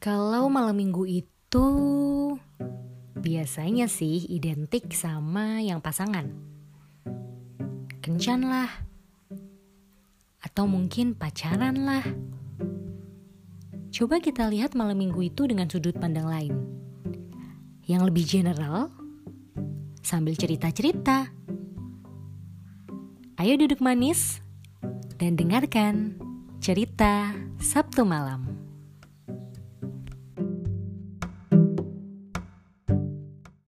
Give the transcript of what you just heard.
Kalau malam minggu itu biasanya sih identik sama yang pasangan. Kencan lah. Atau mungkin pacaran lah. Coba kita lihat malam minggu itu dengan sudut pandang lain. Yang lebih general, sambil cerita-cerita. Ayo duduk manis dan dengarkan cerita Sabtu malam.